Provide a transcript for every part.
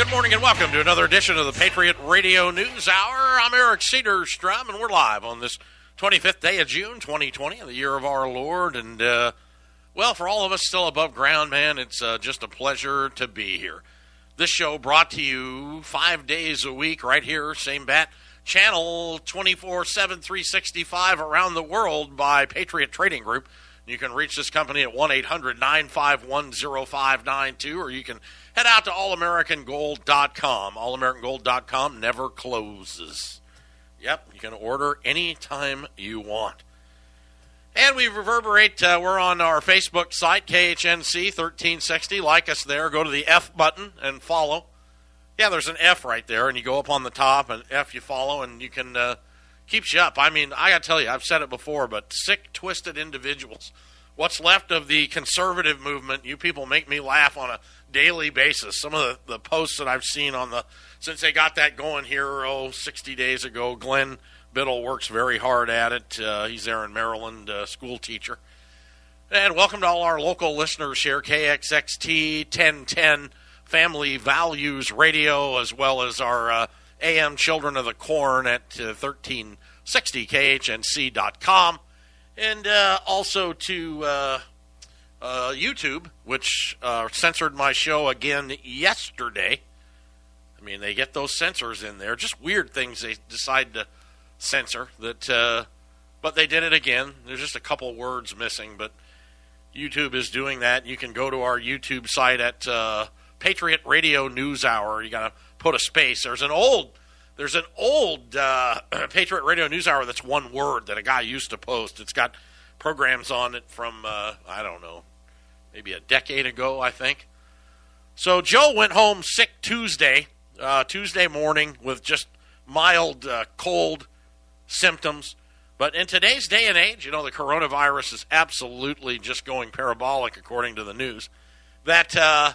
good morning, and welcome to another edition of the Patriot Radio News Hour. I'm Eric Cedarstrom, and we're live on this 25th day of June, 2020, in the year of our Lord. And, uh, well, for all of us still above ground, man, it's uh, just a pleasure to be here. This show brought to you five days a week, right here, same bat, channel 24 7, 365 around the world by Patriot Trading Group. You can reach this company at 1 800 951 0592, or you can head out to allamericangold.com. Allamericangold.com never closes. Yep, you can order anytime you want. And we reverberate. Uh, we're on our Facebook site, KHNC 1360. Like us there. Go to the F button and follow. Yeah, there's an F right there, and you go up on the top, and F you follow, and you can. Uh, keeps you up. I mean, I got to tell you, I've said it before, but sick, twisted individuals. What's left of the conservative movement, you people make me laugh on a daily basis. Some of the, the posts that I've seen on the, since they got that going here, oh, 60 days ago, Glenn Biddle works very hard at it. Uh, he's there in Maryland, uh, school teacher. And welcome to all our local listeners here, KXXT 1010 Family Values Radio, as well as our uh, AM Children of the Corn at uh, 1360khnc.com. And uh, also to uh, uh, YouTube, which uh, censored my show again yesterday. I mean, they get those censors in there, just weird things they decide to censor. That, uh, but they did it again. There's just a couple words missing, but YouTube is doing that. You can go to our YouTube site at Patriot Radio News Hour. You got to put a space. There's an old there's an old uh, Patriot Radio News Hour that's one word that a guy used to post. It's got programs on it from uh, I don't know, maybe a decade ago, I think. So Joe went home sick Tuesday, uh, Tuesday morning with just mild uh, cold symptoms. But in today's day and age, you know, the coronavirus is absolutely just going parabolic, according to the news. That uh,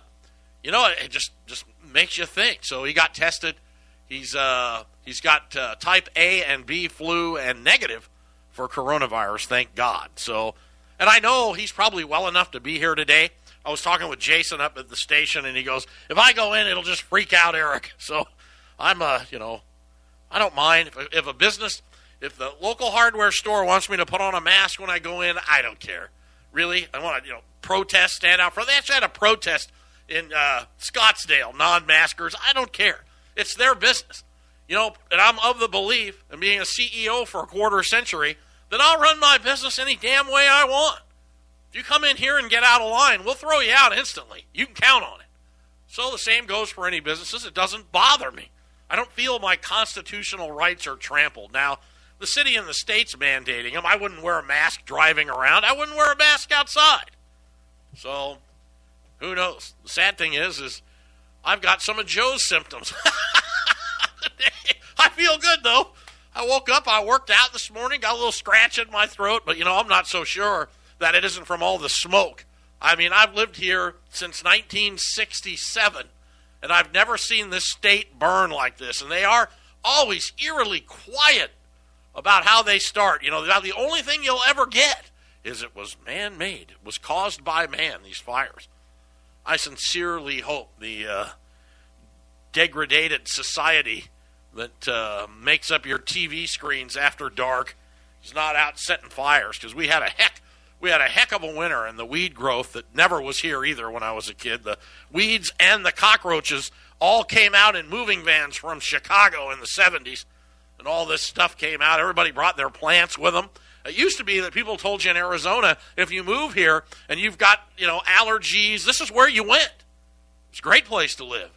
you know, it just just makes you think. So he got tested. He's uh, he's got uh, type A and B flu and negative for coronavirus. Thank God. So, and I know he's probably well enough to be here today. I was talking with Jason up at the station, and he goes, "If I go in, it'll just freak out Eric." So, I'm uh, you know, I don't mind if, if a business, if the local hardware store wants me to put on a mask when I go in, I don't care. Really, I want to you know protest, stand out for. They actually had a protest in uh, Scottsdale, non-maskers. I don't care. It's their business. You know, and I'm of the belief, and being a CEO for a quarter century, that I'll run my business any damn way I want. If you come in here and get out of line, we'll throw you out instantly. You can count on it. So the same goes for any businesses. It doesn't bother me. I don't feel my constitutional rights are trampled. Now, the city and the state's mandating them. I wouldn't wear a mask driving around. I wouldn't wear a mask outside. So, who knows? The sad thing is, is I've got some of Joe's symptoms. I feel good though. I woke up, I worked out this morning, got a little scratch in my throat, but you know, I'm not so sure that it isn't from all the smoke. I mean, I've lived here since 1967, and I've never seen this state burn like this. And they are always eerily quiet about how they start. You know, about the only thing you'll ever get is it was man made, it was caused by man, these fires. I sincerely hope the uh, degraded society that uh, makes up your TV screens after dark is not out setting fires because we had a heck we had a heck of a winter and the weed growth that never was here either when I was a kid. The weeds and the cockroaches all came out in moving vans from Chicago in the 70s and all this stuff came out. Everybody brought their plants with them. It used to be that people told you in Arizona, if you move here and you've got, you know, allergies, this is where you went. It's a great place to live.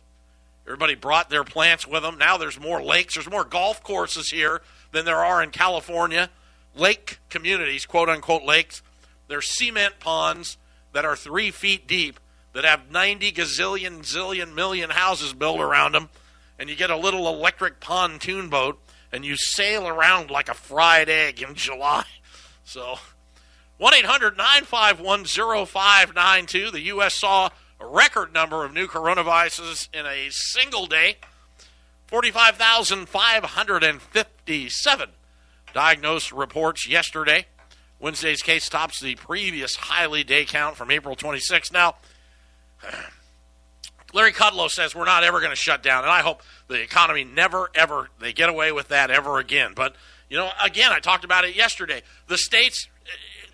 Everybody brought their plants with them. Now there's more lakes, there's more golf courses here than there are in California. Lake communities, quote unquote lakes. There's cement ponds that are three feet deep that have 90 gazillion, zillion, million houses built around them. And you get a little electric pontoon boat and you sail around like a fried egg in July. So, 1 800 951 0592. The U.S. saw a record number of new coronaviruses in a single day 45,557 diagnosed reports yesterday. Wednesday's case tops the previous highly day count from April 26. Now, Larry Kudlow says we're not ever going to shut down, and I hope the economy never, ever, they get away with that ever again. But, you know, again, I talked about it yesterday. The states,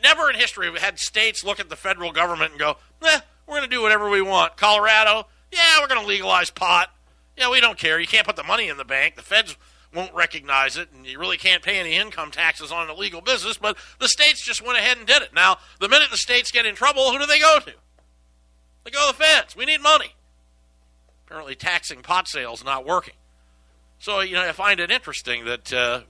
never in history have had states look at the federal government and go, eh, we're going to do whatever we want. Colorado, yeah, we're going to legalize pot. Yeah, we don't care. You can't put the money in the bank. The feds won't recognize it, and you really can't pay any income taxes on an illegal business, but the states just went ahead and did it. Now, the minute the states get in trouble, who do they go to? They go to the feds. We need money. Apparently, taxing pot sales not working. So, you know, I find it interesting that, uh,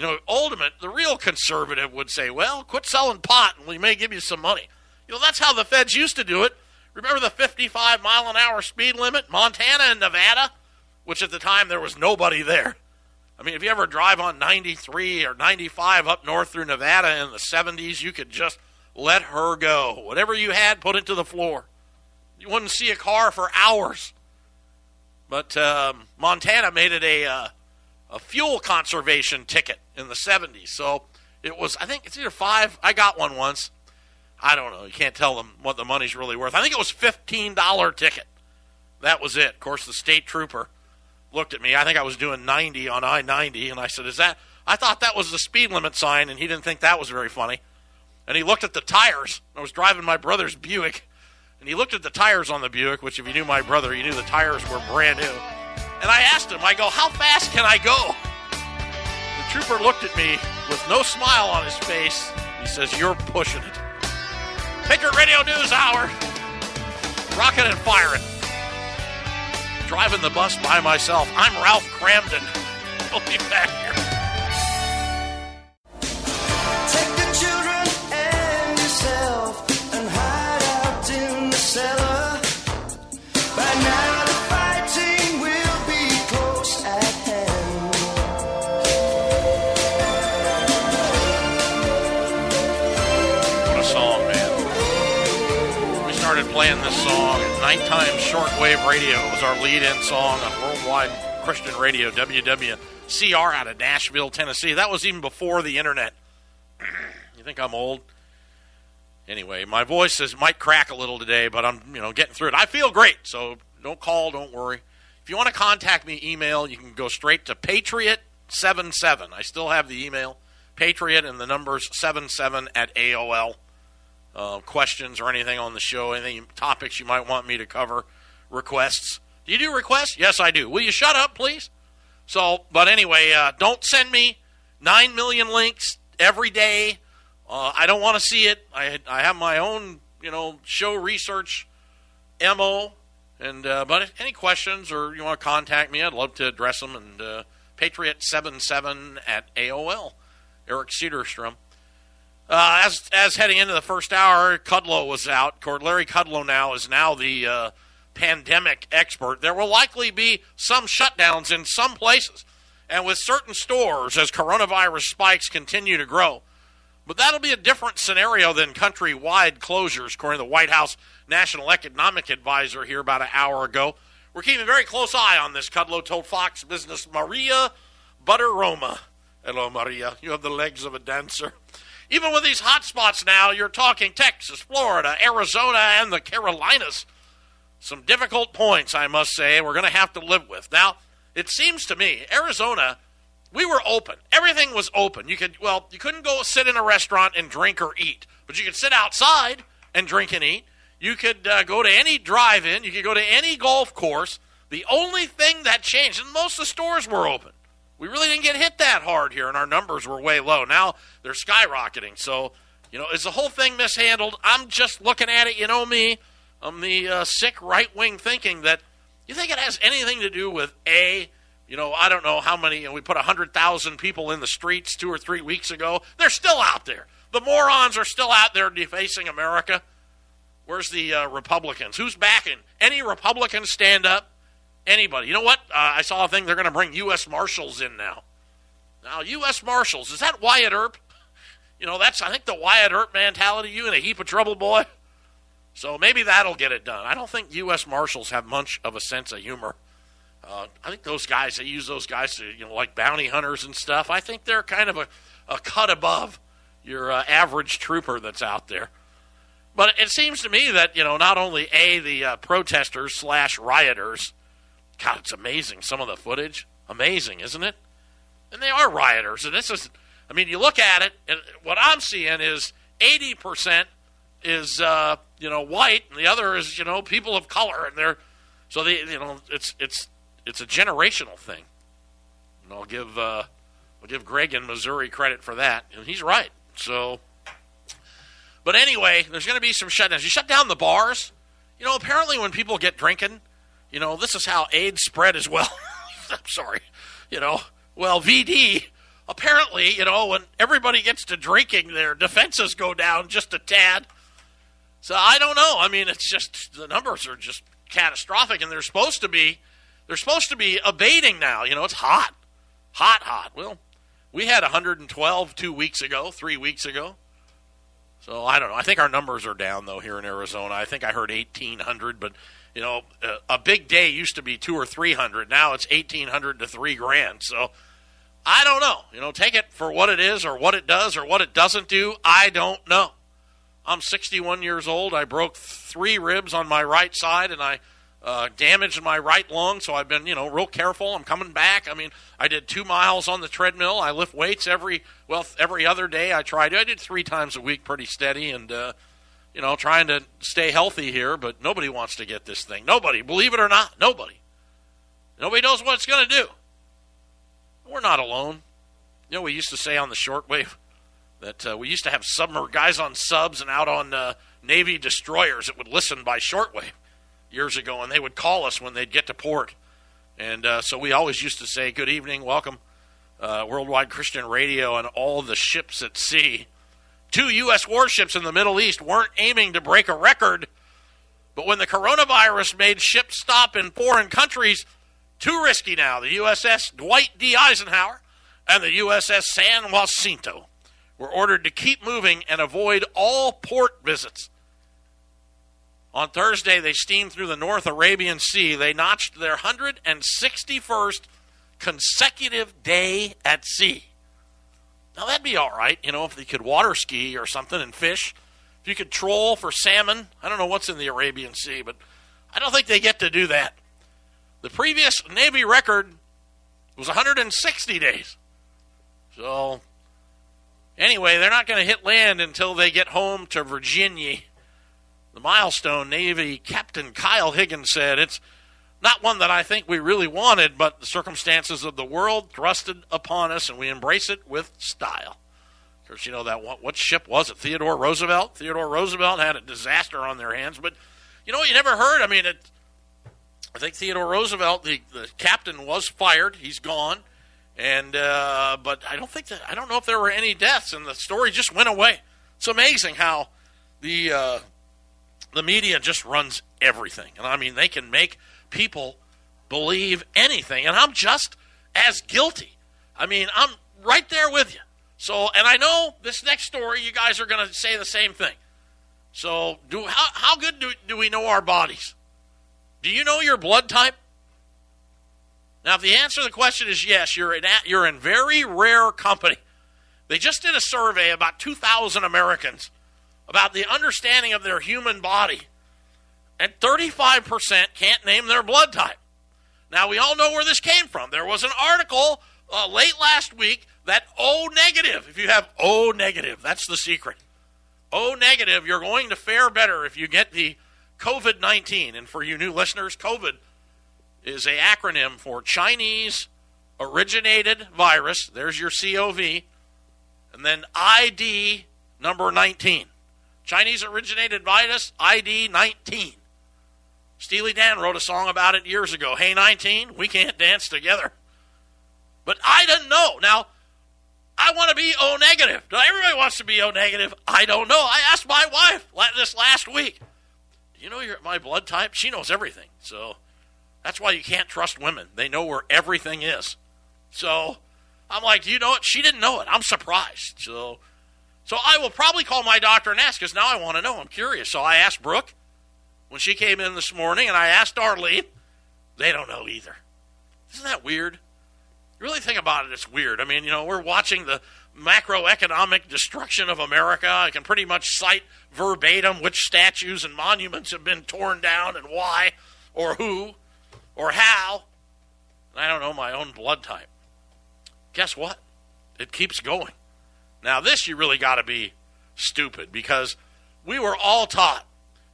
you know, ultimate, the real conservative would say, well, quit selling pot and we may give you some money. You know, that's how the feds used to do it. Remember the 55 mile an hour speed limit? Montana and Nevada, which at the time there was nobody there. I mean, if you ever drive on 93 or 95 up north through Nevada in the 70s, you could just let her go. Whatever you had, put it to the floor. You wouldn't see a car for hours. But um, Montana made it a uh, a fuel conservation ticket in the 70s. So it was, I think it's either five. I got one once. I don't know. You can't tell them what the money's really worth. I think it was $15 ticket. That was it. Of course, the state trooper looked at me. I think I was doing 90 on I 90, and I said, Is that? I thought that was the speed limit sign, and he didn't think that was very funny. And he looked at the tires. I was driving my brother's Buick, and he looked at the tires on the Buick, which, if you knew my brother, you knew the tires were brand new. And I asked him, I go, How fast can I go? The trooper looked at me with no smile on his face. He says, You're pushing it. Patriot Radio News Hour. Rocking and firing. Driving the bus by myself. I'm Ralph Kramden. We'll be back here. Nighttime shortwave radio. Was our lead in song on Worldwide Christian Radio, WWCR, out of Nashville, Tennessee. That was even before the internet. you think I'm old? Anyway, my voice is might crack a little today, but I'm you know getting through it. I feel great, so don't call, don't worry. If you want to contact me, email. You can go straight to Patriot77. I still have the email, Patriot and the numbers 77 at AOL. Uh, questions or anything on the show, anything topics you might want me to cover, requests. Do you do requests? Yes, I do. Will you shut up, please? So, but anyway, uh, don't send me nine million links every day. Uh, I don't want to see it. I I have my own you know show research mo, and uh, but any questions or you want to contact me, I'd love to address them. And uh, Patriot77 at AOL. Eric Cedarstrom. Uh, as as heading into the first hour, Kudlow was out. Larry Kudlow now is now the uh, pandemic expert. There will likely be some shutdowns in some places, and with certain stores as coronavirus spikes continue to grow. But that'll be a different scenario than countrywide closures, according to the White House National Economic Advisor here about an hour ago. We're keeping a very close eye on this, Kudlow told Fox Business Maria Bartiromo. Hello, Maria. You have the legs of a dancer. Even with these hot spots now, you're talking Texas, Florida, Arizona, and the Carolinas. Some difficult points, I must say, we're going to have to live with. Now, it seems to me, Arizona, we were open. Everything was open. You could, well, you couldn't go sit in a restaurant and drink or eat, but you could sit outside and drink and eat. You could uh, go to any drive in, you could go to any golf course. The only thing that changed, and most of the stores were open. We really didn't get hit that hard here, and our numbers were way low. Now they're skyrocketing. So, you know, is the whole thing mishandled? I'm just looking at it, you know me. I'm the uh, sick right wing thinking that you think it has anything to do with A, you know, I don't know how many, you know, we put 100,000 people in the streets two or three weeks ago. They're still out there. The morons are still out there defacing America. Where's the uh, Republicans? Who's backing? Any Republicans stand up? Anybody? You know what? Uh, I saw a thing they're going to bring U.S. Marshals in now. Now, U.S. Marshals, is that Wyatt Earp? You know, that's, I think, the Wyatt Earp mentality. You in a heap of trouble, boy. So maybe that'll get it done. I don't think U.S. Marshals have much of a sense of humor. Uh, I think those guys, they use those guys to, you know, like bounty hunters and stuff. I think they're kind of a, a cut above your uh, average trooper that's out there. But it seems to me that you know not only a the uh, protesters slash rioters. God, it's amazing some of the footage. Amazing, isn't it? And they are rioters. And this is, I mean, you look at it, and what I'm seeing is 80 percent is uh, you know white, and the other is you know people of color, and they're so they you know it's it's it's a generational thing. And I'll give uh, I'll give Greg in Missouri credit for that, and he's right. So, but anyway, there's going to be some shutdowns. You shut down the bars. You know, apparently when people get drinking, you know, this is how AIDS spread as well. I'm sorry. You know, well, VD, apparently, you know, when everybody gets to drinking, their defenses go down just a tad. So I don't know. I mean, it's just the numbers are just catastrophic, and they're supposed to be they're supposed to be abating now. You know, it's hot, hot, hot. Well, we had 112 two weeks ago, three weeks ago. So I don't know. I think our numbers are down though here in Arizona. I think I heard 1,800, but you know, a, a big day used to be two or three hundred. Now it's 1,800 to three grand. So I don't know. You know, take it for what it is, or what it does, or what it doesn't do. I don't know. I'm 61 years old. I broke three ribs on my right side, and I uh, damaged my right lung. So I've been, you know, real careful. I'm coming back. I mean, I did two miles on the treadmill. I lift weights every well every other day. I tried. I did three times a week, pretty steady, and uh, you know, trying to stay healthy here. But nobody wants to get this thing. Nobody, believe it or not, nobody. Nobody knows what it's going to do. We're not alone. You know, we used to say on the shortwave that uh, we used to have submer guys on subs and out on uh, Navy destroyers that would listen by shortwave years ago, and they would call us when they'd get to port. And uh, so we always used to say, "Good evening, welcome, uh, Worldwide Christian Radio, and all the ships at sea." Two U.S. warships in the Middle East weren't aiming to break a record, but when the coronavirus made ships stop in foreign countries, too risky now. The USS Dwight D. Eisenhower and the USS San Jacinto were ordered to keep moving and avoid all port visits. On Thursday, they steamed through the North Arabian Sea. They notched their 161st consecutive day at sea. Now, that'd be all right, you know, if they could water ski or something and fish. If you could troll for salmon. I don't know what's in the Arabian Sea, but I don't think they get to do that. The previous Navy record was 160 days. So, anyway, they're not going to hit land until they get home to Virginia. The milestone Navy Captain Kyle Higgins said it's not one that I think we really wanted, but the circumstances of the world thrusted upon us, and we embrace it with style. Of course, you know that what, what ship was it? Theodore Roosevelt. Theodore Roosevelt had a disaster on their hands, but you know what? You never heard. I mean, it, I think Theodore Roosevelt, the, the captain, was fired. He's gone, and uh, but I don't think that I don't know if there were any deaths, and the story just went away. It's amazing how the uh, the media just runs everything, and I mean they can make people believe anything, and I'm just as guilty. I mean, I'm right there with you. So, and I know this next story, you guys are going to say the same thing. So, do how, how good do, do we know our bodies? Do you know your blood type? Now, if the answer to the question is yes, you're in, you're in very rare company. They just did a survey about 2,000 Americans about the understanding of their human body, and 35% can't name their blood type. Now, we all know where this came from. There was an article uh, late last week that O negative, if you have O negative, that's the secret. O negative, you're going to fare better if you get the COVID 19. And for you new listeners, COVID is a acronym for Chinese originated virus. There's your COV. And then ID number 19. Chinese originated virus ID 19. Steely Dan wrote a song about it years ago. Hey 19, we can't dance together. But I didn't know. Now, I want to be O negative. Everybody wants to be O negative. I don't know. I asked my wife this last week. Do you know your, my blood type? She knows everything. So that's why you can't trust women. They know where everything is. So I'm like, you know it? She didn't know it. I'm surprised. So, so I will probably call my doctor and ask because now I want to know. I'm curious. So I asked Brooke when she came in this morning, and I asked Arlene. They don't know either. Isn't that weird? You really think about it, it's weird. I mean, you know, we're watching the macroeconomic destruction of America. I can pretty much cite verbatim which statues and monuments have been torn down and why, or who, or how. I don't know my own blood type. Guess what? It keeps going. Now, this you really got to be stupid because we were all taught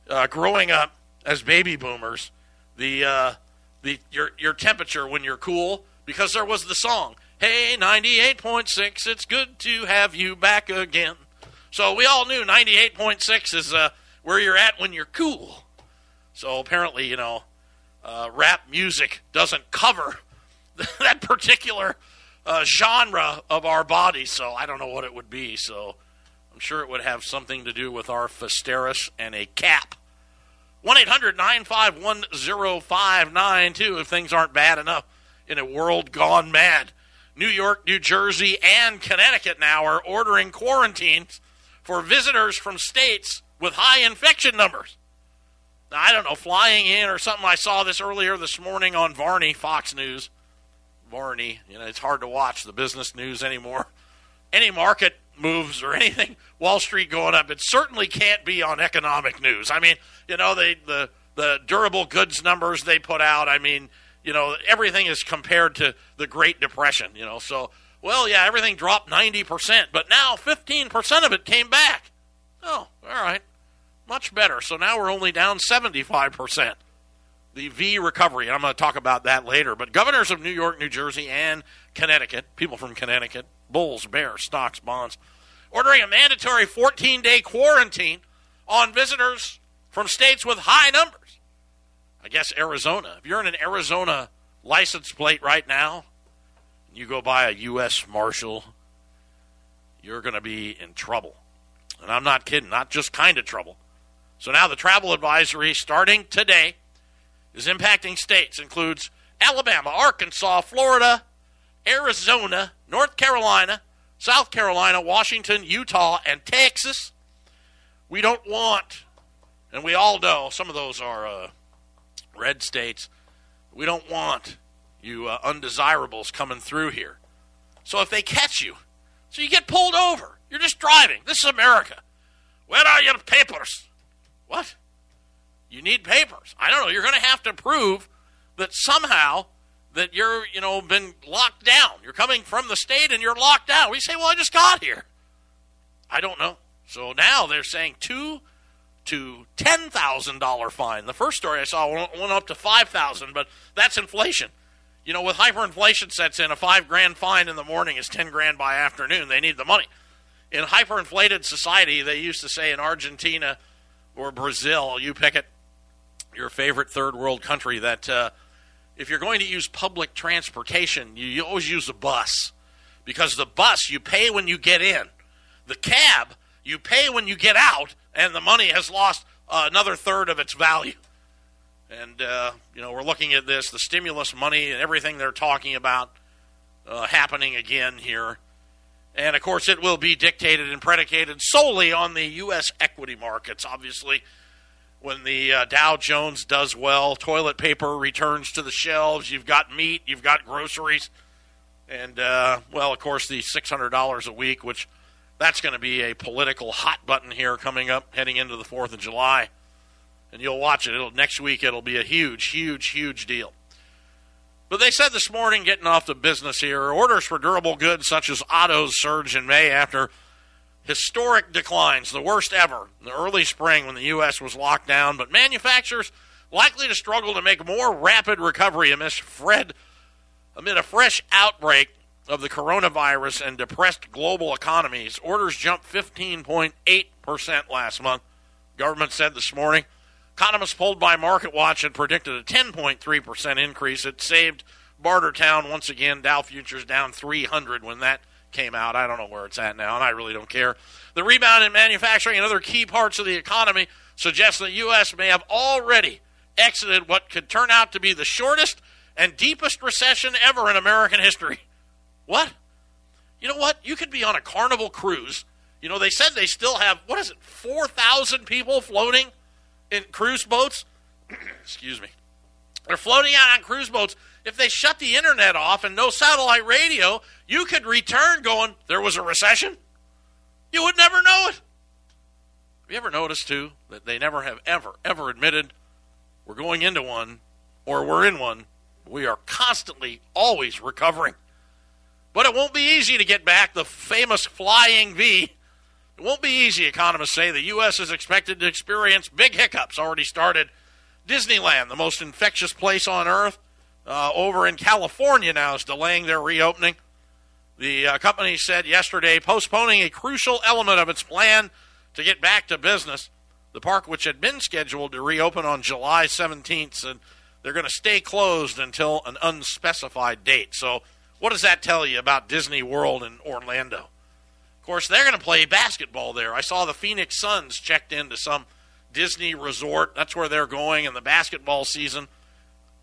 uh, growing up as baby boomers the uh, the your your temperature when you're cool because there was the song Hey 98.6 it's good to have you back again. So we all knew 98.6 is uh, where you're at when you're cool. So apparently, you know, uh, rap music doesn't cover that particular uh, genre of our body. So I don't know what it would be. So I'm sure it would have something to do with our Fisteris and a cap. 1 800 951 0592 if things aren't bad enough in a world gone mad. New York, New Jersey, and Connecticut now are ordering quarantines for visitors from states with high infection numbers. Now, I don't know, flying in or something. I saw this earlier this morning on Varney, Fox News. Varney, you know, it's hard to watch the business news anymore. Any market moves or anything, Wall Street going up, it certainly can't be on economic news. I mean, you know, they, the, the durable goods numbers they put out, I mean, you know, everything is compared to the Great Depression, you know. So, well, yeah, everything dropped 90%, but now 15% of it came back. Oh, all right. Much better. So now we're only down 75%. The V recovery. I'm going to talk about that later. But governors of New York, New Jersey, and Connecticut, people from Connecticut, bulls, bears, stocks, bonds, ordering a mandatory 14 day quarantine on visitors from states with high numbers. I guess Arizona. If you're in an Arizona license plate right now, you go by a U.S. Marshal, you're going to be in trouble. And I'm not kidding, not just kind of trouble. So now the travel advisory starting today is impacting states, includes Alabama, Arkansas, Florida, Arizona, North Carolina, South Carolina, Washington, Utah, and Texas. We don't want, and we all know some of those are uh, red states, we don't want you uh, undesirables coming through here. So if they catch you, so you get pulled over, you're just driving. This is America. Where are your papers? What? You need papers. I don't know. You're going to have to prove that somehow that you're, you know, been locked down. You're coming from the state and you're locked down. We say, well, I just got here. I don't know. So now they're saying two to $10,000 fine. The first story I saw went up to 5000 but that's inflation. You know, with hyperinflation sets in, a five grand fine in the morning is 10 grand by afternoon. They need the money. In hyperinflated society, they used to say in Argentina or Brazil, you pick it, your favorite third world country, that uh, if you're going to use public transportation, you, you always use a bus. Because the bus, you pay when you get in. The cab, you pay when you get out and the money has lost uh, another third of its value. And, uh, you know, we're looking at this, the stimulus money and everything they're talking about uh, happening again here. And, of course, it will be dictated and predicated solely on the U.S. equity markets, obviously. When the uh, Dow Jones does well, toilet paper returns to the shelves, you've got meat, you've got groceries. And, uh, well, of course, the $600 a week, which that's going to be a political hot button here coming up heading into the 4th of July. And you'll watch it. It'll, next week, it'll be a huge, huge, huge deal. But they said this morning, getting off the business here, orders for durable goods such as autos surged in May after historic declines, the worst ever in the early spring when the U.S. was locked down. But manufacturers likely to struggle to make more rapid recovery amidst, Fred, amid a fresh outbreak of the coronavirus and depressed global economies, orders jumped 15.8% last month. Government said this morning. Economists polled by MarketWatch had predicted a 10.3% increase. It saved Bartertown once again. Dow futures down 300 when that came out. I don't know where it's at now, and I really don't care. The rebound in manufacturing and other key parts of the economy suggests the U.S. may have already exited what could turn out to be the shortest and deepest recession ever in American history. What? You know what? You could be on a carnival cruise. You know, they said they still have, what is it, 4,000 people floating in cruise boats? Excuse me. They're floating out on cruise boats. If they shut the internet off and no satellite radio, you could return going, there was a recession. You would never know it. Have you ever noticed, too, that they never have ever, ever admitted we're going into one or we're in one? We are constantly, always recovering. But it won't be easy to get back the famous flying V. It won't be easy, economists say. The U.S. is expected to experience big hiccups already started. Disneyland, the most infectious place on earth, uh, over in California now is delaying their reopening. The uh, company said yesterday postponing a crucial element of its plan to get back to business. The park, which had been scheduled to reopen on July 17th, said they're going to stay closed until an unspecified date. So, what does that tell you about Disney World in Orlando? Of course, they're going to play basketball there. I saw the Phoenix Suns checked into some Disney resort. That's where they're going in the basketball season.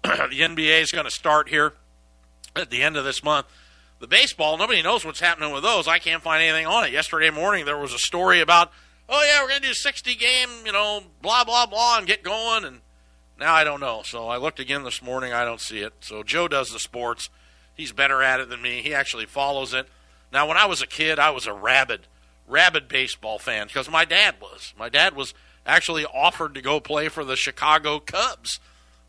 the NBA is going to start here at the end of this month. The baseball, nobody knows what's happening with those. I can't find anything on it. Yesterday morning, there was a story about, oh, yeah, we're going to do 60 game, you know, blah, blah, blah, and get going. And now I don't know. So I looked again this morning. I don't see it. So Joe does the sports. He's better at it than me. He actually follows it. Now, when I was a kid, I was a rabid, rabid baseball fan because my dad was. My dad was actually offered to go play for the Chicago Cubs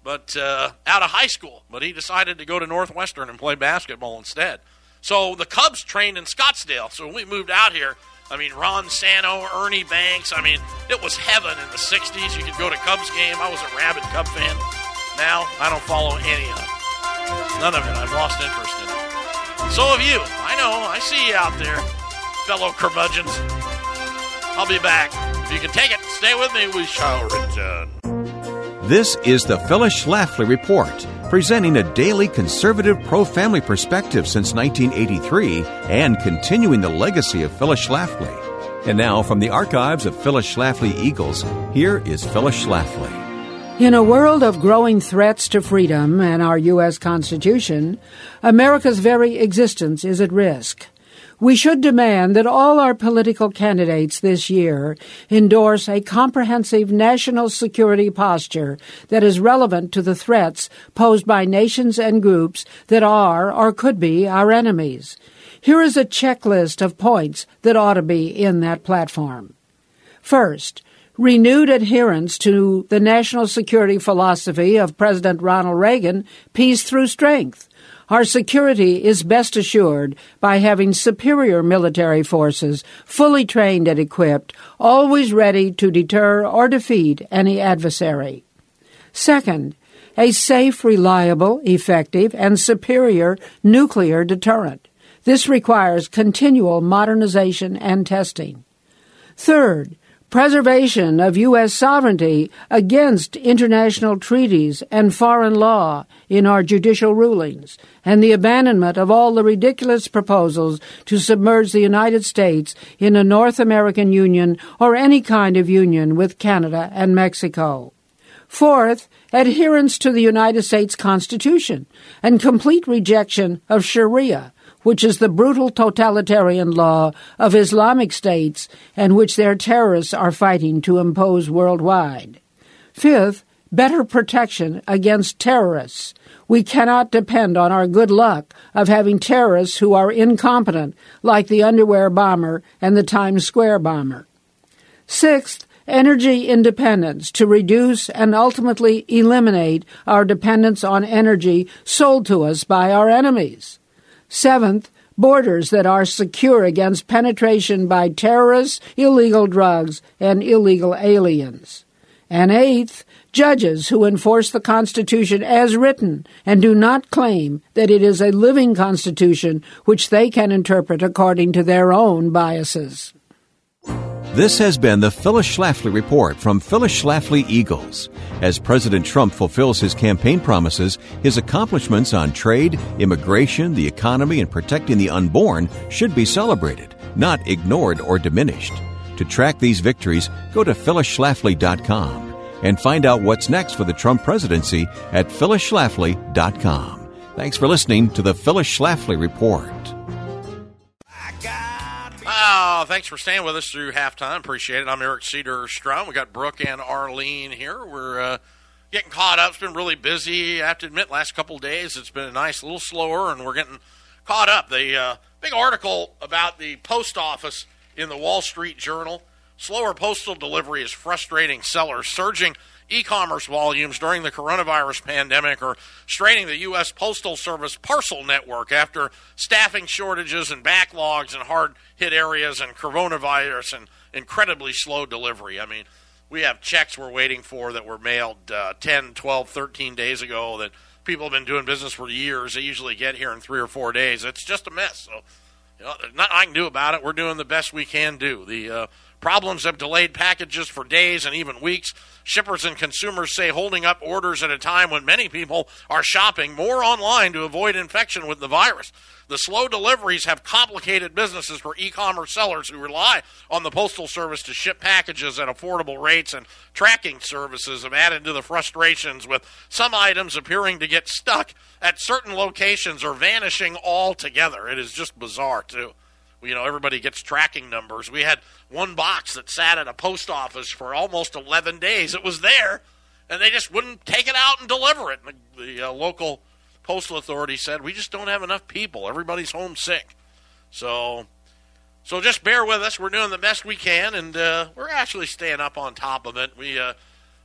but uh, out of high school. But he decided to go to Northwestern and play basketball instead. So the Cubs trained in Scottsdale. So we moved out here, I mean, Ron Santo, Ernie Banks, I mean, it was heaven in the 60s. You could go to Cubs game. I was a rabid Cub fan. Now, I don't follow any of it. None of it. I've lost interest in it. So have you. I know. I see you out there, fellow curmudgeons. I'll be back. If you can take it, stay with me. We shall return. This is the Phyllis Schlafly Report, presenting a daily conservative pro family perspective since 1983 and continuing the legacy of Phyllis Schlafly. And now, from the archives of Phyllis Schlafly Eagles, here is Phyllis Schlafly. In a world of growing threats to freedom and our U.S. Constitution, America's very existence is at risk. We should demand that all our political candidates this year endorse a comprehensive national security posture that is relevant to the threats posed by nations and groups that are or could be our enemies. Here is a checklist of points that ought to be in that platform. First, renewed adherence to the national security philosophy of President Ronald Reagan, peace through strength. Our security is best assured by having superior military forces, fully trained and equipped, always ready to deter or defeat any adversary. Second, a safe, reliable, effective, and superior nuclear deterrent. This requires continual modernization and testing. Third, preservation of U.S. sovereignty against international treaties and foreign law in our judicial rulings, and the abandonment of all the ridiculous proposals to submerge the United States in a North American Union or any kind of union with Canada and Mexico. Fourth, adherence to the United States Constitution and complete rejection of Sharia which is the brutal totalitarian law of Islamic states and which their terrorists are fighting to impose worldwide. Fifth, better protection against terrorists. We cannot depend on our good luck of having terrorists who are incompetent, like the underwear bomber and the Times Square bomber. Sixth, energy independence to reduce and ultimately eliminate our dependence on energy sold to us by our enemies. Seventh, borders that are secure against penetration by terrorists, illegal drugs, and illegal aliens. And eighth, judges who enforce the Constitution as written and do not claim that it is a living Constitution which they can interpret according to their own biases. This has been the Phyllis Schlafly Report from Phyllis Schlafly Eagles. As President Trump fulfills his campaign promises, his accomplishments on trade, immigration, the economy, and protecting the unborn should be celebrated, not ignored or diminished. To track these victories, go to phyllisschlafly.com and find out what's next for the Trump presidency at phyllisschlafly.com. Thanks for listening to the Phyllis Schlafly Report. Oh, thanks for staying with us through halftime. Appreciate it. I'm Eric Cedar Strum. We got Brooke and Arlene here. We're uh, getting caught up. It's been really busy. I have to admit, last couple days it's been a nice, little slower, and we're getting caught up. The uh, big article about the post office in the Wall Street Journal. Slower postal delivery is frustrating sellers. Surging e-commerce volumes during the coronavirus pandemic are straining the U.S. Postal Service parcel network after staffing shortages and backlogs in hard-hit areas and coronavirus and incredibly slow delivery. I mean, we have checks we're waiting for that were mailed uh, 10, 12, 13 days ago that people have been doing business for years. They usually get here in three or four days. It's just a mess. So, you know, nothing I can do about it. We're doing the best we can do. The uh, problems have delayed packages for days and even weeks. Shippers and consumers say holding up orders at a time when many people are shopping more online to avoid infection with the virus. The slow deliveries have complicated businesses for e commerce sellers who rely on the Postal Service to ship packages at affordable rates, and tracking services have added to the frustrations with some items appearing to get stuck at certain locations or vanishing altogether. It is just bizarre, too. You know, everybody gets tracking numbers. We had one box that sat at a post office for almost 11 days. It was there, and they just wouldn't take it out and deliver it. And the, the uh, local postal authority said, "We just don't have enough people. Everybody's homesick." So, so just bear with us. We're doing the best we can, and uh, we're actually staying up on top of it. We uh,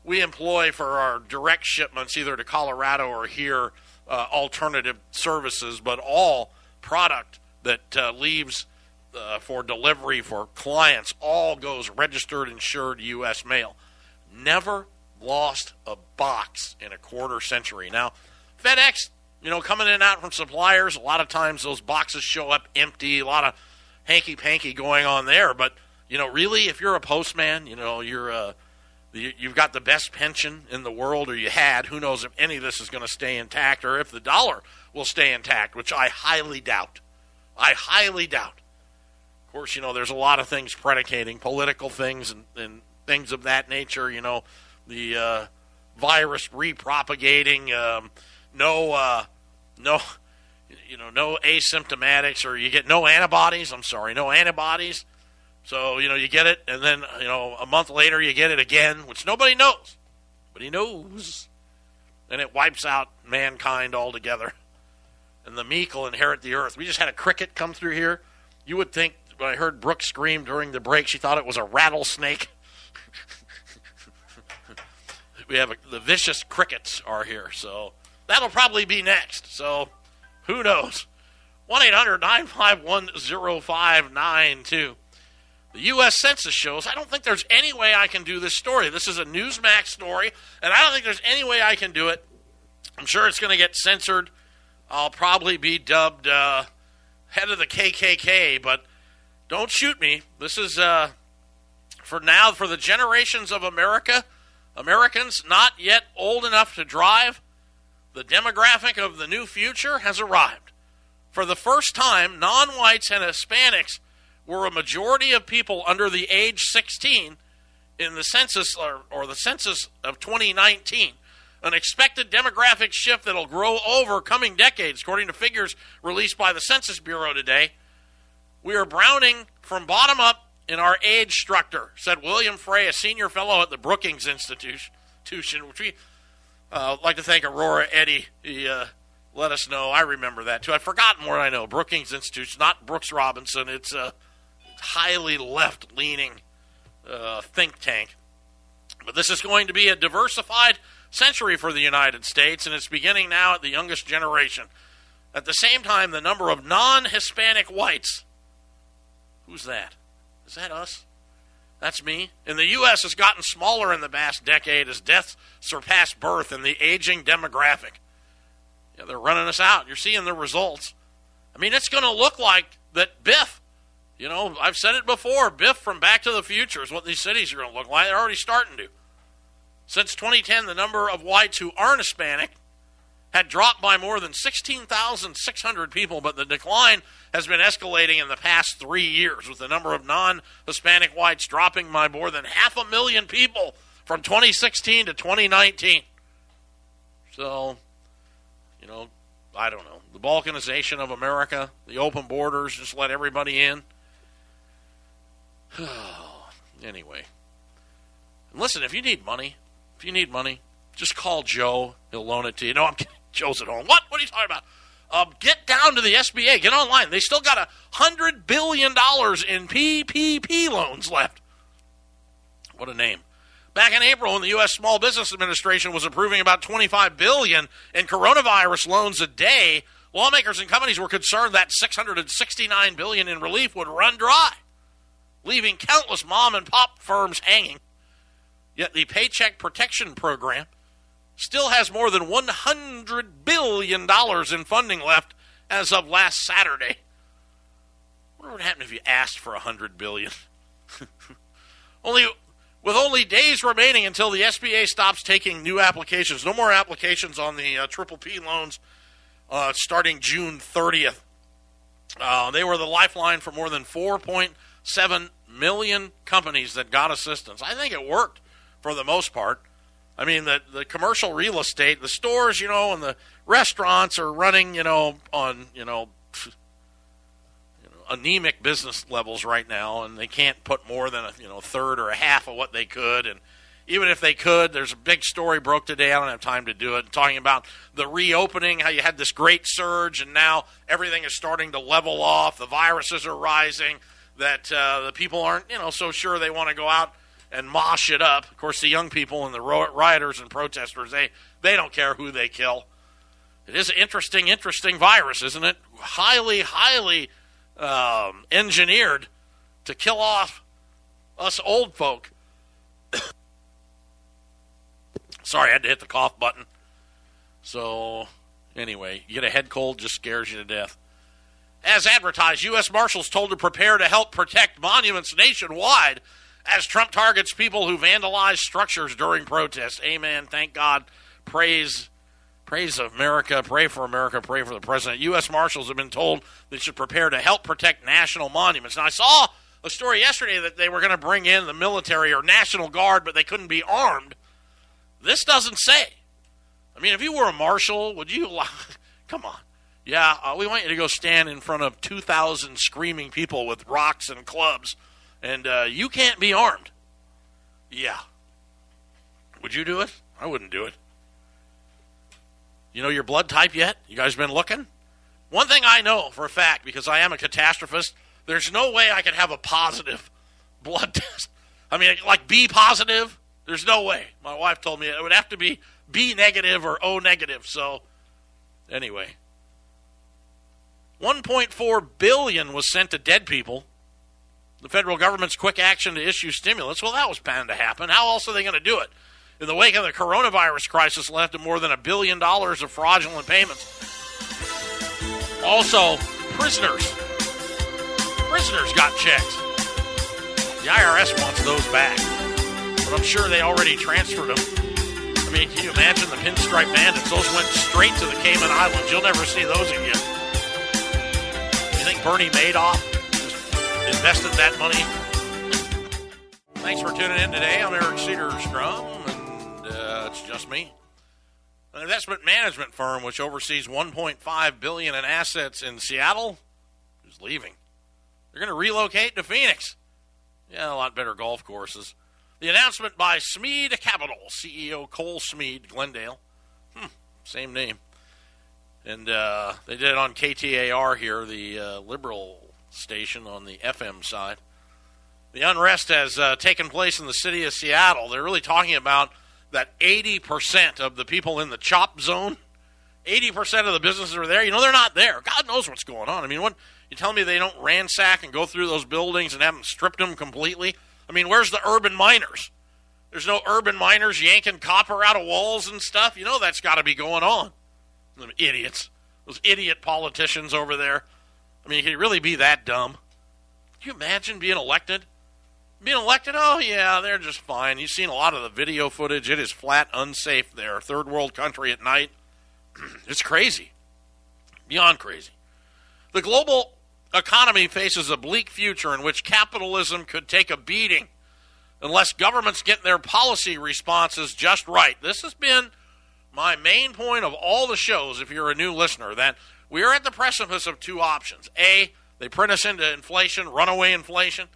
we employ for our direct shipments, either to Colorado or here, uh, alternative services, but all product that uh, leaves uh, for delivery for clients all goes registered, insured U.S. mail. Never lost a box in a quarter century. Now, FedEx, you know, coming in and out from suppliers, a lot of times those boxes show up empty, a lot of hanky panky going on there. But, you know, really, if you're a postman, you know, you're uh, you've got the best pension in the world, or you had. Who knows if any of this is going to stay intact, or if the dollar will stay intact, which I highly doubt. I highly doubt. Of course, you know, there's a lot of things predicating political things and, and things of that nature. You know, the uh, virus repropagating, um, no, uh, no, you know, no asymptomatics, or you get no antibodies. I'm sorry, no antibodies. So you know, you get it, and then you know, a month later, you get it again, which nobody knows, but he knows, and it wipes out mankind altogether. And the meek will inherit the earth. We just had a cricket come through here. You would think when I heard Brooke scream during the break, she thought it was a rattlesnake. we have a, the vicious crickets are here, so that'll probably be next. So who knows? 1 800 951 0592. The U.S. Census shows I don't think there's any way I can do this story. This is a Newsmax story, and I don't think there's any way I can do it. I'm sure it's going to get censored. I'll probably be dubbed uh, head of the KKK, but don't shoot me. This is uh, for now for the generations of America, Americans not yet old enough to drive. The demographic of the new future has arrived. For the first time, non-whites and Hispanics were a majority of people under the age 16 in the census or, or the census of 2019 an expected demographic shift that'll grow over coming decades, according to figures released by the Census Bureau today. We are browning from bottom up in our age structure, said William Frey, a senior fellow at the Brookings Institution, which we uh, like to thank Aurora Eddy. He uh, let us know. I remember that too. I've forgotten what I know. Brookings Institution, not Brooks Robinson. It's a highly left leaning uh, think tank. But this is going to be a diversified century for the United States, and it's beginning now at the youngest generation. At the same time, the number of non Hispanic whites who's that? Is that us? That's me. And the U.S., has gotten smaller in the past decade as deaths surpass birth in the aging demographic. Yeah, they're running us out. You're seeing the results. I mean, it's going to look like that Biff. You know, I've said it before. Biff from Back to the Future is what these cities are going to look like. They're already starting to. Since 2010, the number of whites who aren't Hispanic had dropped by more than 16,600 people, but the decline has been escalating in the past three years, with the number of non Hispanic whites dropping by more than half a million people from 2016 to 2019. So, you know, I don't know. The balkanization of America, the open borders, just let everybody in. anyway. And listen, if you need money, if you need money, Just call Joe. He'll loan it to you. No, I'm kidding. Joe's at home. What? What are you talking about? Um, get down to the SBA. Get online. They still got a hundred billion dollars in PPP loans left. What a name! Back in April, when the U.S. Small Business Administration was approving about 25 billion in coronavirus loans a day, lawmakers and companies were concerned that 669 billion in relief would run dry, leaving countless mom and pop firms hanging. Yet the Paycheck Protection Program still has more than 100 billion dollars in funding left as of last Saturday. What would happen if you asked for 100 billion? only with only days remaining until the SBA stops taking new applications. No more applications on the uh, Triple P loans uh, starting June 30th. Uh, they were the lifeline for more than 4.7 million companies that got assistance. I think it worked for the most part. I mean, the, the commercial real estate, the stores, you know, and the restaurants are running, you know, on, you know, anemic business levels right now, and they can't put more than a you know third or a half of what they could. And even if they could, there's a big story broke today. I don't have time to do it. Talking about the reopening, how you had this great surge, and now everything is starting to level off. The viruses are rising. That uh, the people aren't you know so sure they want to go out and mosh it up. Of course, the young people and the rioters and protesters they they don't care who they kill. It is an interesting, interesting virus, isn't it? Highly, highly um, engineered to kill off us old folk. Sorry, I had to hit the cough button. So, anyway, you get a head cold, just scares you to death. As advertised, U.S. Marshals told to prepare to help protect monuments nationwide as Trump targets people who vandalize structures during protests. Amen. Thank God. Praise Praise America, pray for America, pray for the president. U.S. Marshals have been told they should prepare to help protect national monuments. Now, I saw a story yesterday that they were going to bring in the military or National Guard, but they couldn't be armed. This doesn't say. I mean, if you were a marshal, would you? Come on. Yeah, uh, we want you to go stand in front of 2,000 screaming people with rocks and clubs, and uh, you can't be armed. Yeah. Would you do it? I wouldn't do it. You know your blood type yet? You guys been looking? One thing I know for a fact, because I am a catastrophist, there's no way I could have a positive blood test. I mean, like B positive, there's no way. My wife told me it would have to be B negative or O negative. So, anyway, 1.4 billion was sent to dead people. The federal government's quick action to issue stimulus. Well, that was bound to happen. How else are they going to do it? in the wake of the coronavirus crisis left at more than a billion dollars of fraudulent payments. Also, prisoners. Prisoners got checks. The IRS wants those back. But I'm sure they already transferred them. I mean, can you imagine the pinstripe bandits? Those went straight to the Cayman Islands. You'll never see those again. You think Bernie Madoff invested that money? Thanks for tuning in today. I'm Eric Cedarstrom it's just me. An investment management firm which oversees 1.5 billion in assets in Seattle is leaving. They're going to relocate to Phoenix. Yeah, a lot better golf courses. The announcement by Smead Capital CEO Cole Smead, Glendale. Hmm, same name. And uh, they did it on KTAR here, the uh, liberal station on the FM side. The unrest has uh, taken place in the city of Seattle. They're really talking about that 80% of the people in the chop zone, 80% of the businesses are there. You know, they're not there. God knows what's going on. I mean, what you tell me they don't ransack and go through those buildings and haven't stripped them completely? I mean, where's the urban miners? There's no urban miners yanking copper out of walls and stuff. You know that's got to be going on. Them idiots. Those idiot politicians over there. I mean, can you really be that dumb? Can you imagine being elected being elected, oh yeah, they're just fine. You've seen a lot of the video footage. It is flat unsafe there. Third world country at night. it's crazy. Beyond crazy. The global economy faces a bleak future in which capitalism could take a beating unless governments get their policy responses just right. This has been my main point of all the shows, if you're a new listener, that we are at the precipice of two options. A, they print us into inflation, runaway inflation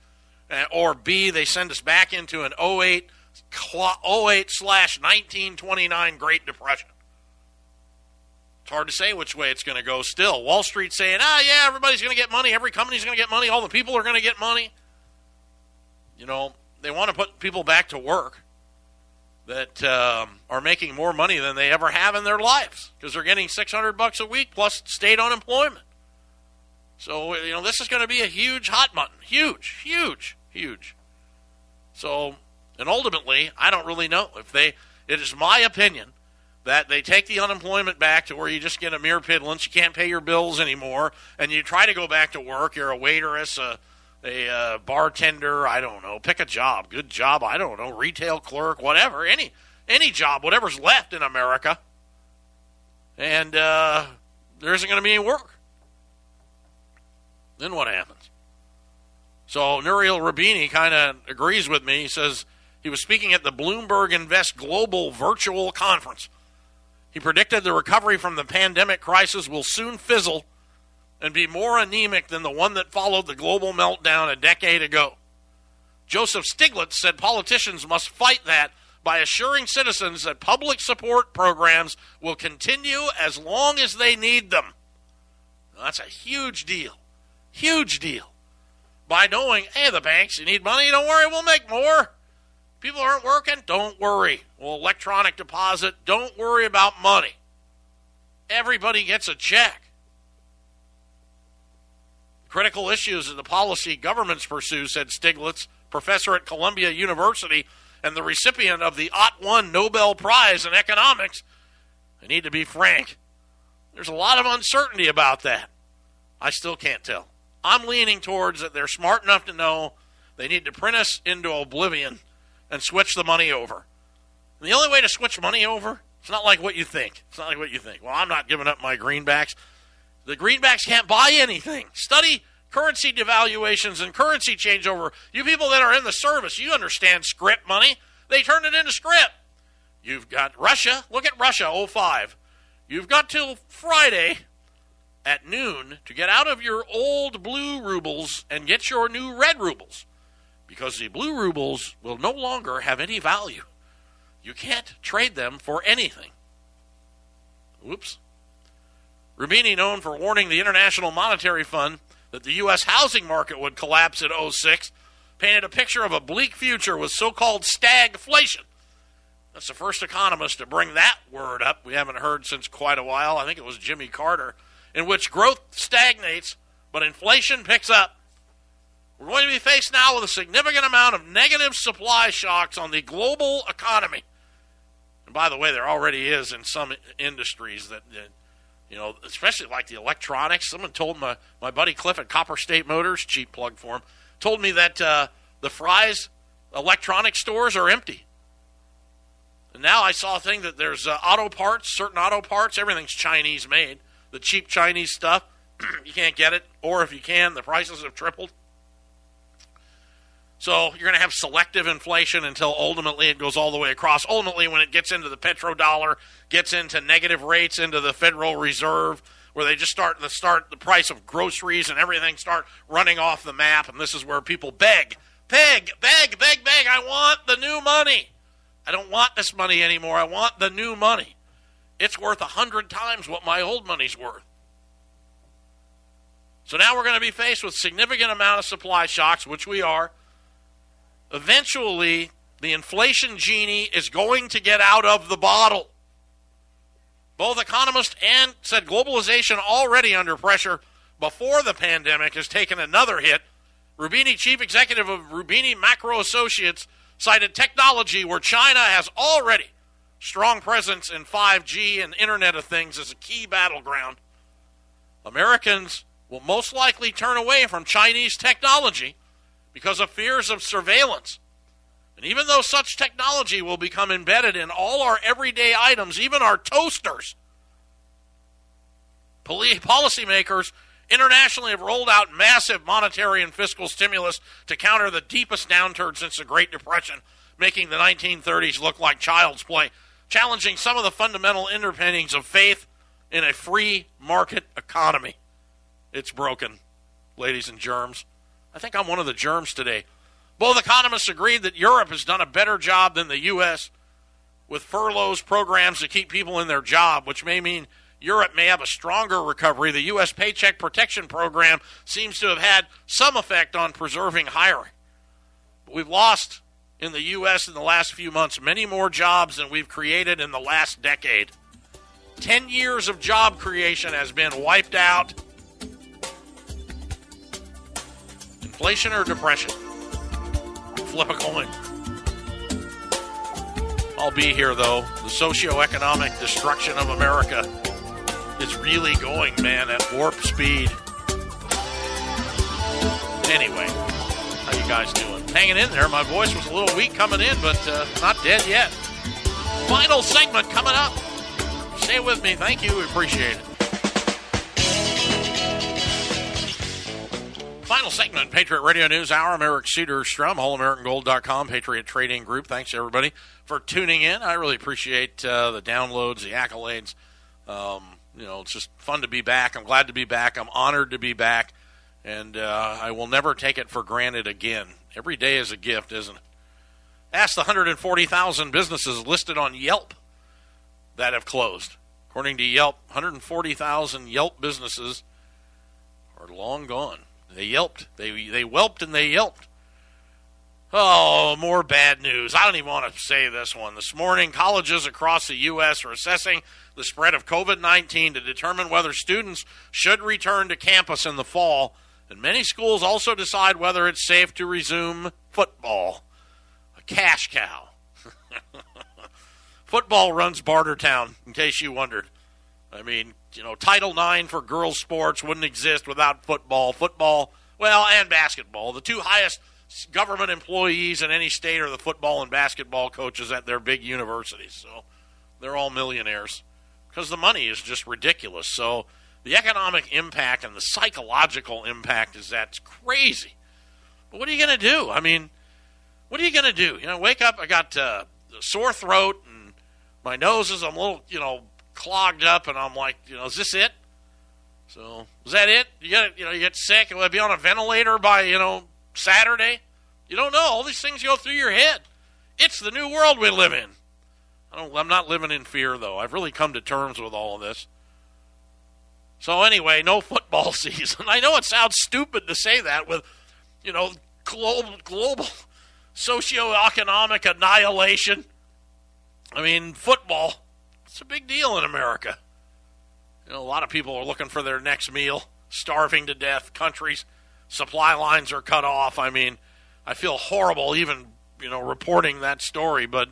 uh, or B, they send us back into an 08 08 slash 1929 Great Depression. It's hard to say which way it's going to go still. Wall Street's saying, ah, yeah, everybody's going to get money. Every company's going to get money. All the people are going to get money. You know, they want to put people back to work that um, are making more money than they ever have in their lives because they're getting 600 bucks a week plus state unemployment. So, you know, this is going to be a huge hot button. Huge, huge, huge. So, and ultimately, I don't really know if they, it is my opinion that they take the unemployment back to where you just get a mere pittance, you can't pay your bills anymore, and you try to go back to work. You're a waitress, a, a uh, bartender, I don't know, pick a job, good job, I don't know, retail clerk, whatever, any any job, whatever's left in America, and uh, there isn't going to be any work. Then what happens? So Nouriel Roubini kind of agrees with me. He says he was speaking at the Bloomberg Invest Global Virtual Conference. He predicted the recovery from the pandemic crisis will soon fizzle and be more anemic than the one that followed the global meltdown a decade ago. Joseph Stiglitz said politicians must fight that by assuring citizens that public support programs will continue as long as they need them. Now, that's a huge deal. Huge deal. By knowing, hey, the banks, you need money, don't worry, we'll make more. People aren't working, don't worry. Well, electronic deposit, don't worry about money. Everybody gets a check. Critical issues in the policy governments pursue, said Stiglitz, professor at Columbia University and the recipient of the Ott 1 Nobel Prize in Economics. I need to be frank. There's a lot of uncertainty about that. I still can't tell. I'm leaning towards that they're smart enough to know they need to print us into oblivion and switch the money over. And the only way to switch money over, it's not like what you think. It's not like what you think. Well, I'm not giving up my greenbacks. The greenbacks can't buy anything. Study currency devaluations and currency changeover. You people that are in the service, you understand scrip money. They turn it into scrip. You've got Russia. Look at Russia 05. You've got till Friday at noon to get out of your old blue rubles and get your new red rubles because the blue rubles will no longer have any value. You can't trade them for anything. Whoops. Roubini, known for warning the International Monetary Fund that the U.S. housing market would collapse in 06, painted a picture of a bleak future with so called stagflation. That's the first economist to bring that word up. We haven't heard since quite a while. I think it was Jimmy Carter, in which growth stagnates but inflation picks up. We're going to be faced now with a significant amount of negative supply shocks on the global economy. And by the way, there already is in some industries that, that you know, especially like the electronics. Someone told my, my buddy Cliff at Copper State Motors, cheap plug for him, told me that uh, the Fry's electronic stores are empty. And now I saw a thing that there's uh, auto parts, certain auto parts, everything's Chinese made. The cheap Chinese stuff, you can't get it. Or if you can, the prices have tripled. So you're going to have selective inflation until ultimately it goes all the way across. Ultimately, when it gets into the petrodollar, gets into negative rates into the Federal Reserve, where they just start the start the price of groceries and everything start running off the map, and this is where people beg, beg, beg, beg, beg. I want the new money. I don't want this money anymore. I want the new money. It's worth a hundred times what my old money's worth. So now we're going to be faced with significant amount of supply shocks, which we are eventually the inflation genie is going to get out of the bottle. Both economists and said globalization already under pressure before the pandemic has taken another hit. Roubini, chief executive of Roubini Macro Associates, cited technology where China has already strong presence in 5G and Internet of Things as a key battleground. Americans will most likely turn away from Chinese technology because of fears of surveillance. And even though such technology will become embedded in all our everyday items, even our toasters, policymakers internationally have rolled out massive monetary and fiscal stimulus to counter the deepest downturn since the Great Depression, making the 1930s look like child's play, challenging some of the fundamental underpinnings of faith in a free market economy. It's broken, ladies and germs. I think I'm one of the germs today. Both economists agreed that Europe has done a better job than the U.S. with furloughs programs to keep people in their job, which may mean Europe may have a stronger recovery. The U.S. Paycheck Protection Program seems to have had some effect on preserving hiring. But we've lost in the U.S. in the last few months many more jobs than we've created in the last decade. Ten years of job creation has been wiped out. Inflation or depression? Flip a coin. I'll be here, though. The socioeconomic destruction of America is really going, man, at warp speed. Anyway, how you guys doing? Hanging in there. My voice was a little weak coming in, but uh, not dead yet. Final segment coming up. Stay with me. Thank you. We appreciate it. Final segment, Patriot Radio News Hour. I'm Eric Cedarstrom, WholeAmericanGold.com, Patriot Trading Group. Thanks, everybody, for tuning in. I really appreciate uh, the downloads, the accolades. Um, you know, it's just fun to be back. I'm glad to be back. I'm honored to be back. And uh, I will never take it for granted again. Every day is a gift, isn't it? Ask the 140,000 businesses listed on Yelp that have closed. According to Yelp, 140,000 Yelp businesses are long gone. They yelped. They they whelped and they yelped. Oh, more bad news. I don't even want to say this one. This morning, colleges across the U.S. are assessing the spread of COVID 19 to determine whether students should return to campus in the fall. And many schools also decide whether it's safe to resume football. A cash cow. football runs Bartertown, in case you wondered. I mean, you know, Title IX for girls' sports wouldn't exist without football. Football, well, and basketball. The two highest government employees in any state are the football and basketball coaches at their big universities. So they're all millionaires because the money is just ridiculous. So the economic impact and the psychological impact is that's crazy. But what are you going to do? I mean, what are you going to do? You know, wake up, I got uh, a sore throat and my nose is a little, you know, clogged up, and I'm like, you know, is this it? So is that it? You get, you know, you get sick, and be on a ventilator by, you know, Saturday? You don't know. All these things go through your head. It's the new world we live in. I don't, I'm not living in fear, though. I've really come to terms with all of this. So anyway, no football season. I know it sounds stupid to say that with, you know, global global socioeconomic annihilation. I mean, football it's a big deal in America. You know, a lot of people are looking for their next meal, starving to death. Countries, supply lines are cut off. I mean, I feel horrible even, you know, reporting that story, but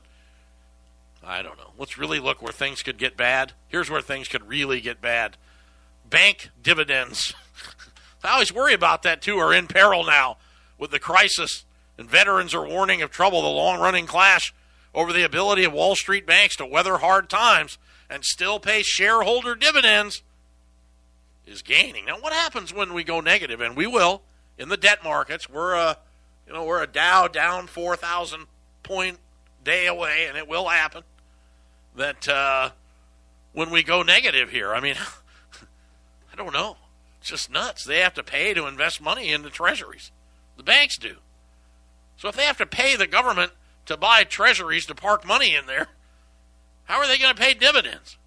I don't know. Let's really look where things could get bad. Here's where things could really get bad. Bank dividends. I always worry about that too, are in peril now with the crisis. And veterans are warning of trouble, the long running clash over the ability of Wall Street banks to weather hard times and still pay shareholder dividends is gaining. Now, what happens when we go negative? And we will in the debt markets. We're a, you know, we're a Dow down four thousand point day away, and it will happen. That uh, when we go negative here, I mean, I don't know. It's just nuts. They have to pay to invest money in the treasuries. The banks do. So if they have to pay the government to buy treasuries to park money in there, how are they going to pay dividends?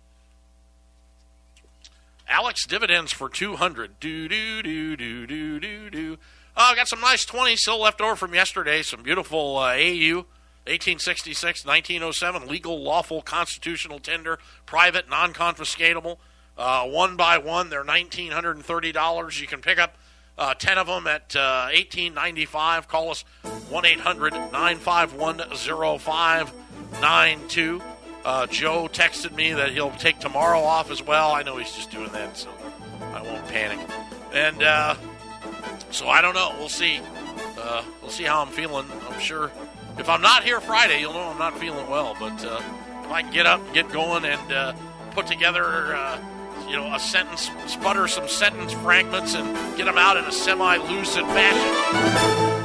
Alex dividends for 200. Do, do, do, do, do, do, do. Oh, I got some nice 20 still left over from yesterday. Some beautiful uh, AU, 1866, 1907, legal, lawful, constitutional tender, private, non confiscatable. Uh, one by one, they're $1,930. You can pick up uh, 10 of them at uh, 1895. Call us 1 800 951 0592. Uh, Joe texted me that he'll take tomorrow off as well. I know he's just doing that, so I won't panic. And uh, so I don't know. We'll see. Uh, we'll see how I'm feeling. I'm sure if I'm not here Friday, you'll know I'm not feeling well. But uh, if I can get up, get going, and put together you know, a sentence, sputter some sentence fragments and get them out in a semi lucid fashion.